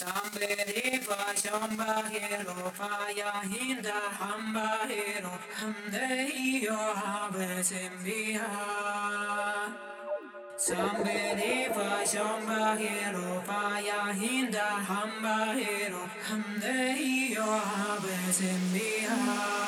Sambedeva Shambhagiro Paya Hinda Hambahiro Hamdeyo Havesimbiha Sambedeva Shambhagiro Paya Hinda Hambahiro Hamdeyo Havesimbiha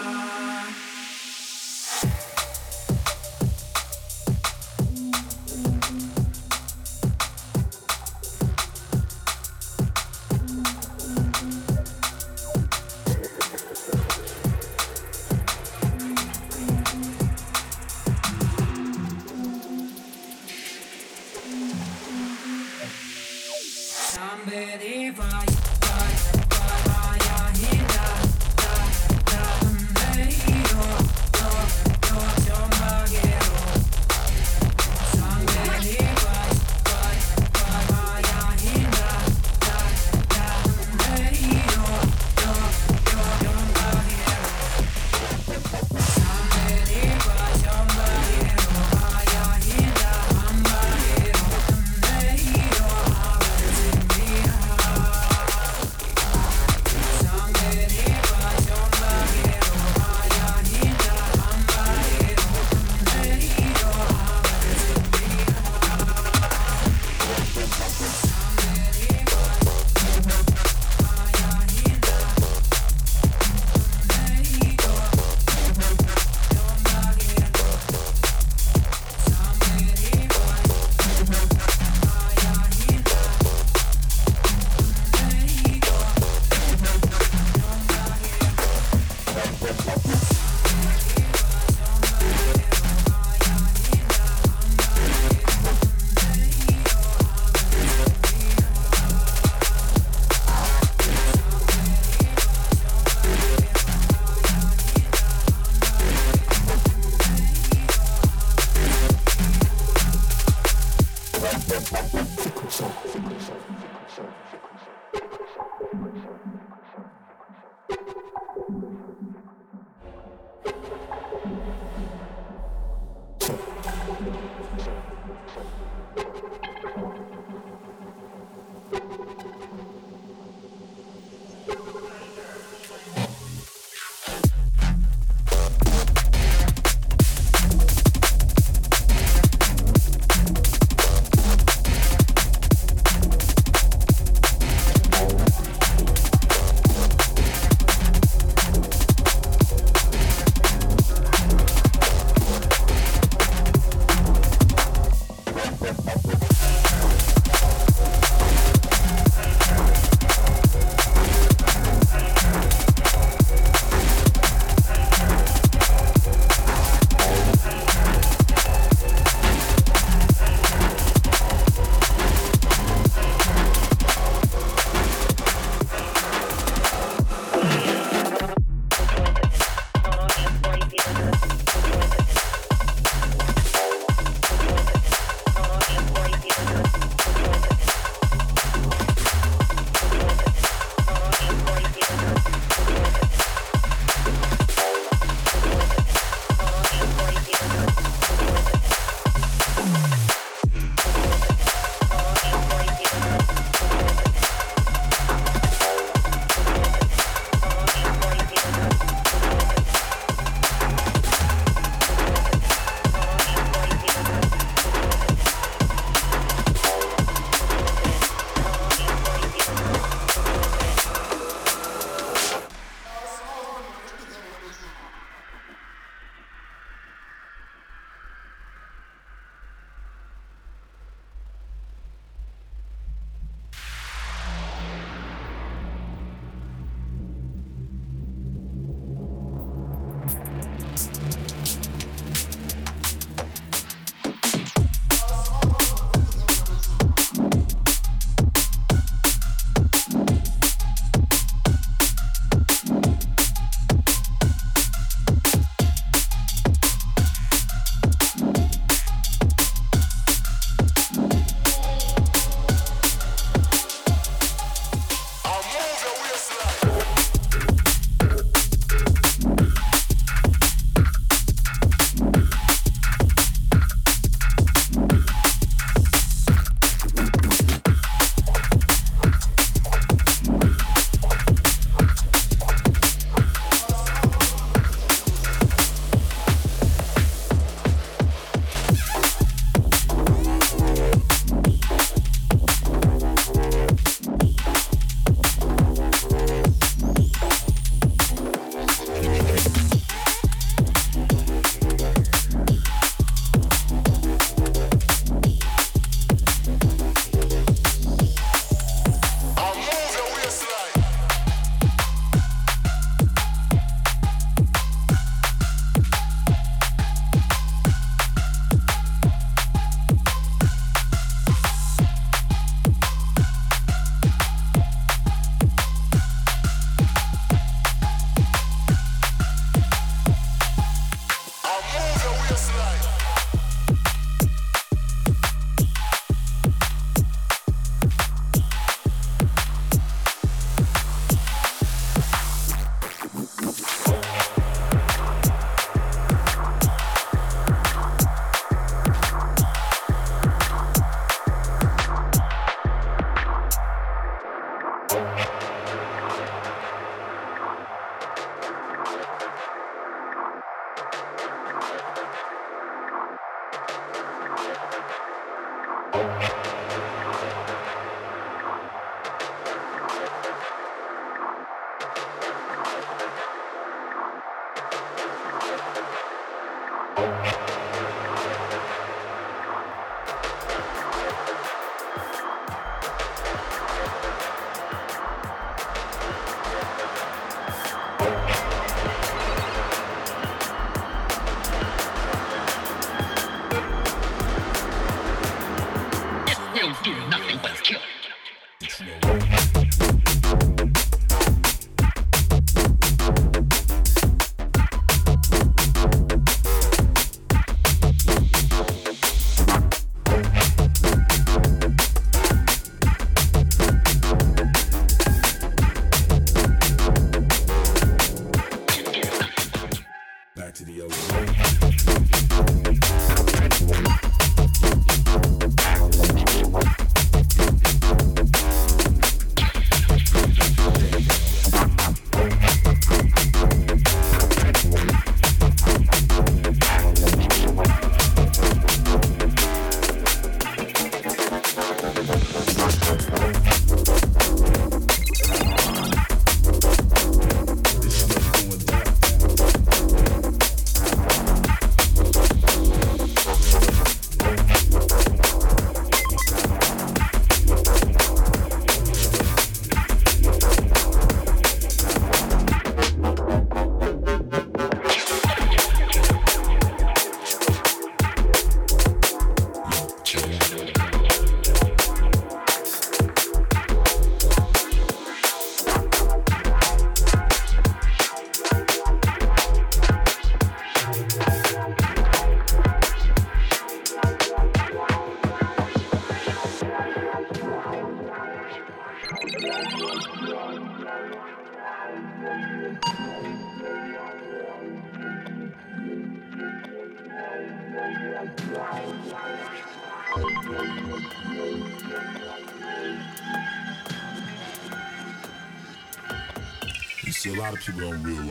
people don't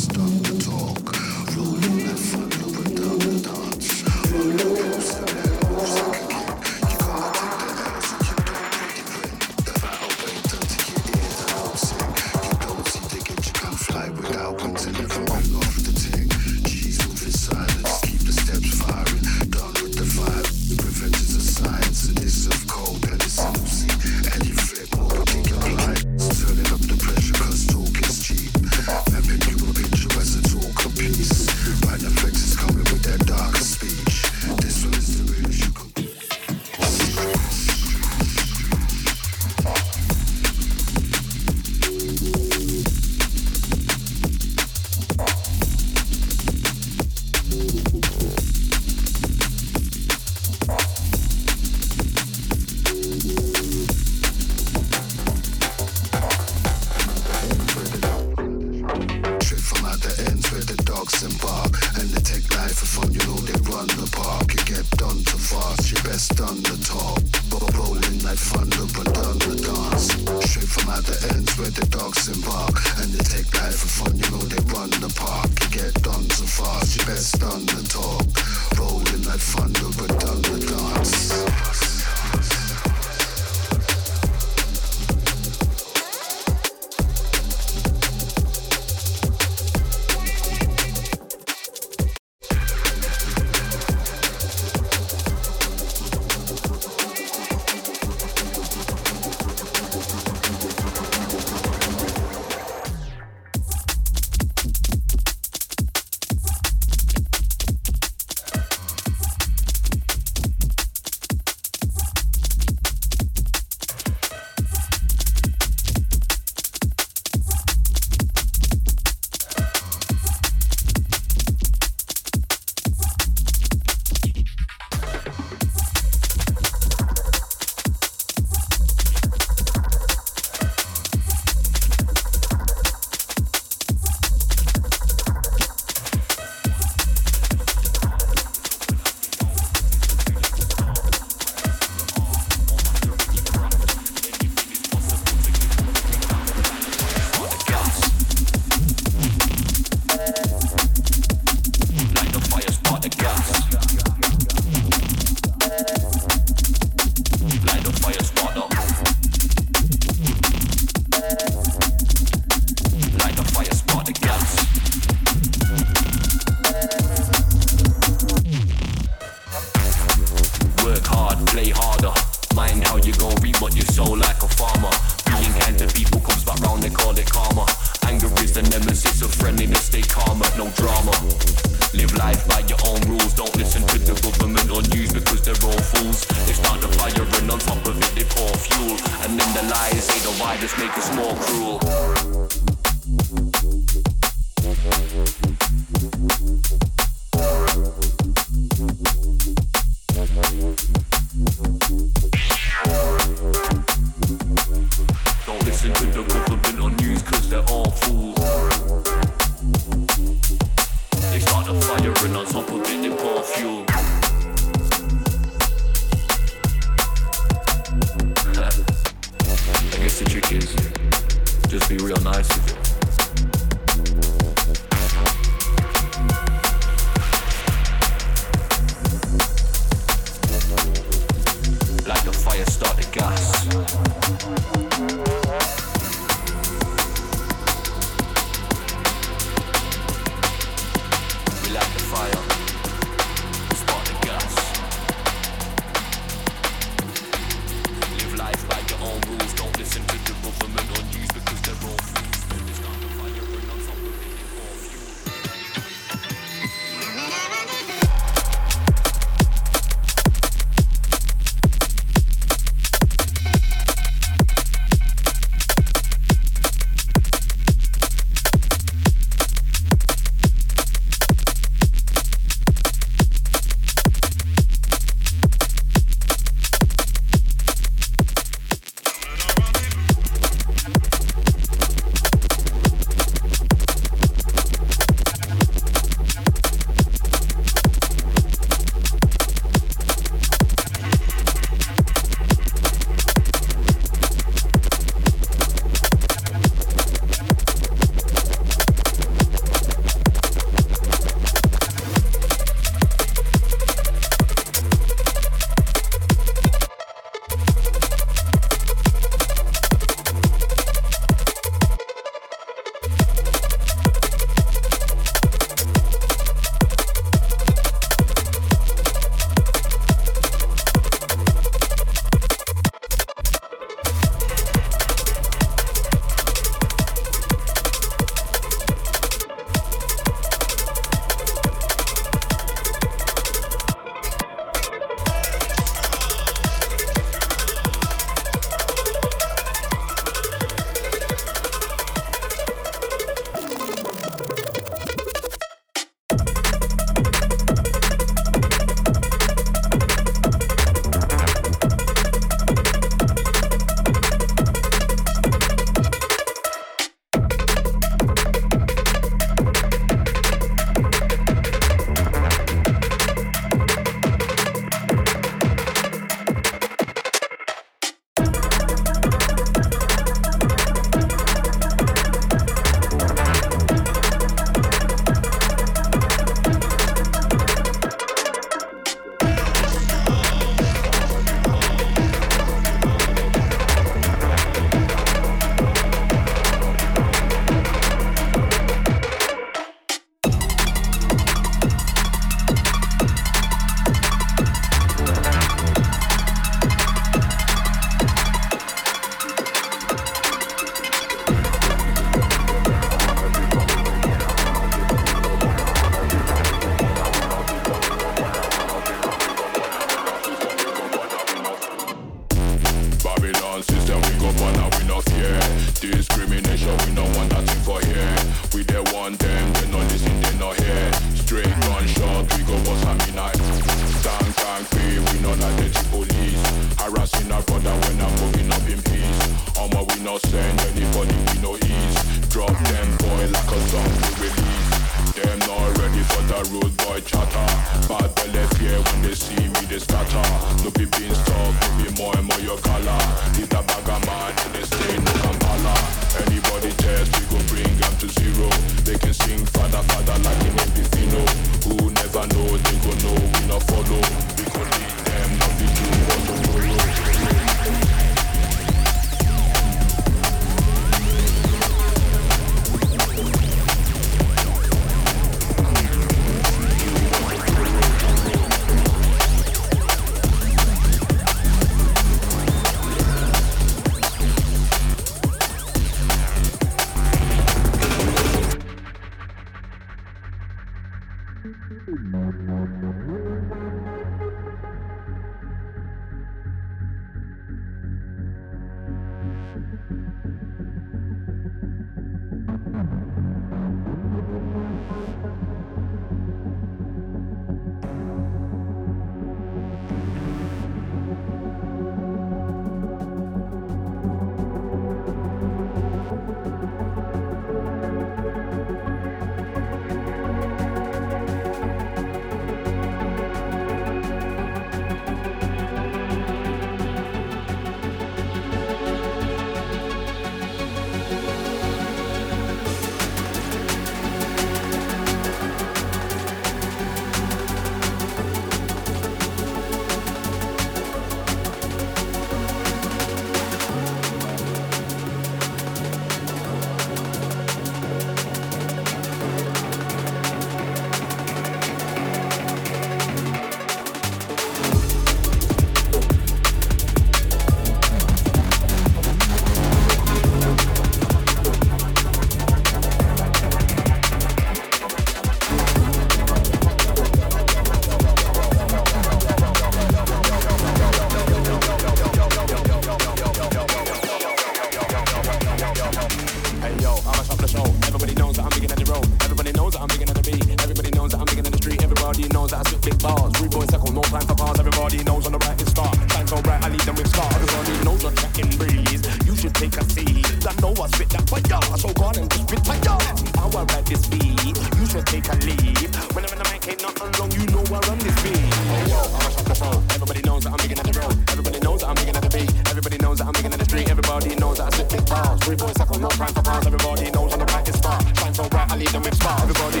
bars. Circle, no time for cars. Everybody knows on the right is start. Shine so bright, I lead them with stars. Everybody knows you're tracking breeze. You should take a seat. I know I spit that fire, so go on and just spit fire. I ride this beat. You should take a leap. When I'm in the mic, ain't nothing wrong. You know I run this beat. Hey yo, I up the show. Everybody knows that I'm bigger than the road. Everybody knows that I'm bigger than the beat. Everybody knows that I'm bigger than the street. Everybody knows that I spit big bars. Rude boy circle, no time for cars. Everybody knows on the right is start. Shine so bright, I lead them with stars. Everybody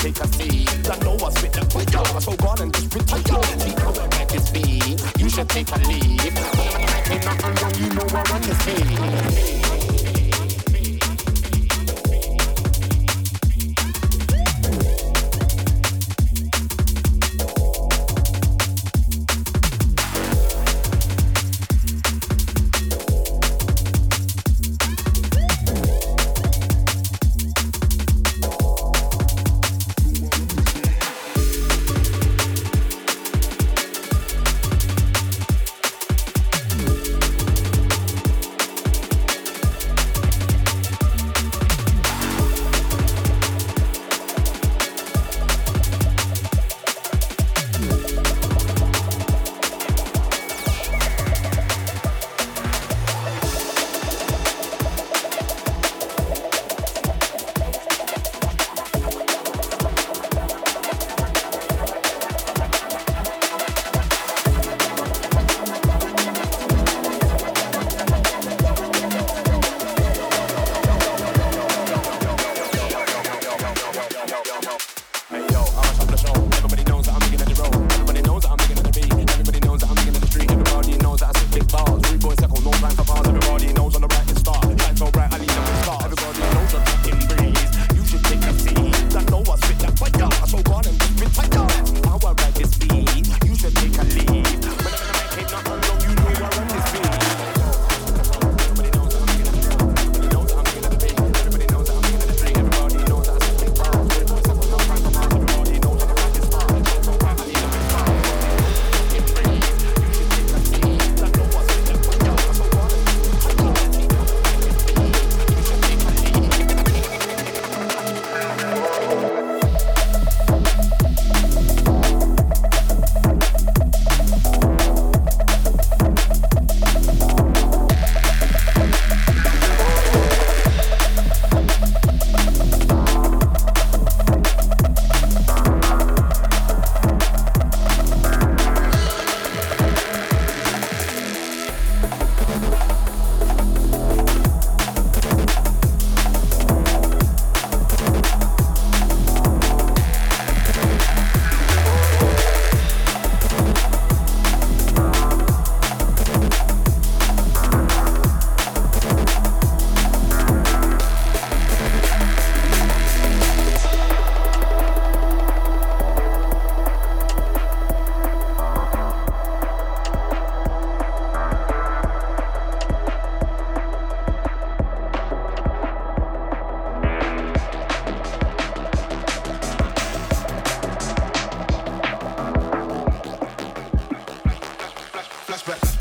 take a seat. I know I spit that fire, so go on and just spit fire. See how I ride this beat. You should take a leap. flashback.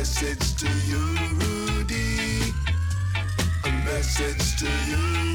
Message to you, Rudy. A message to you.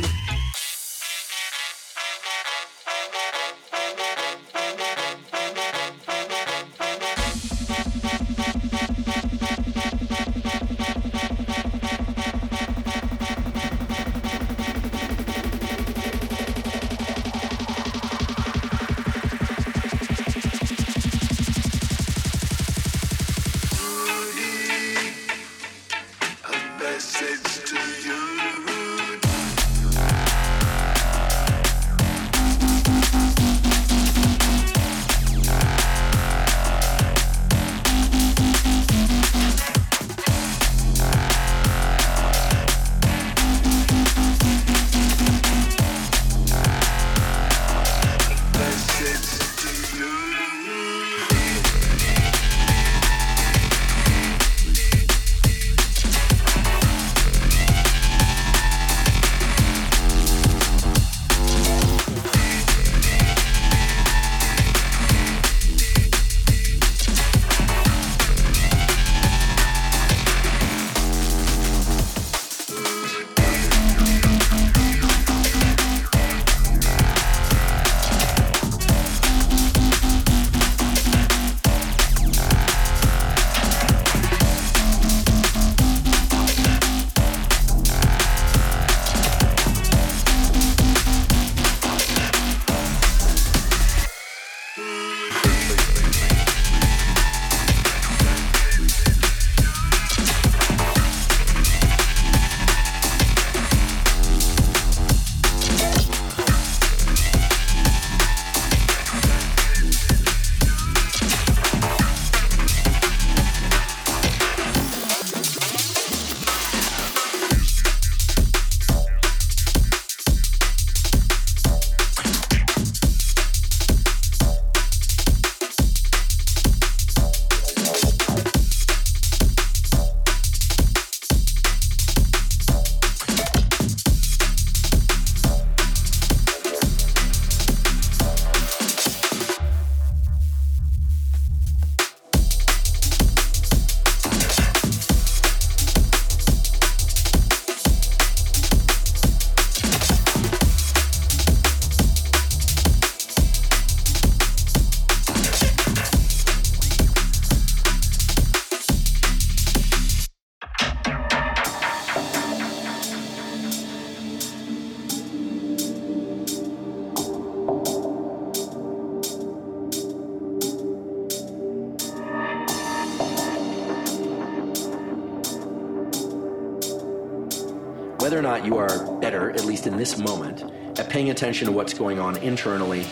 Attention to what's going on internally.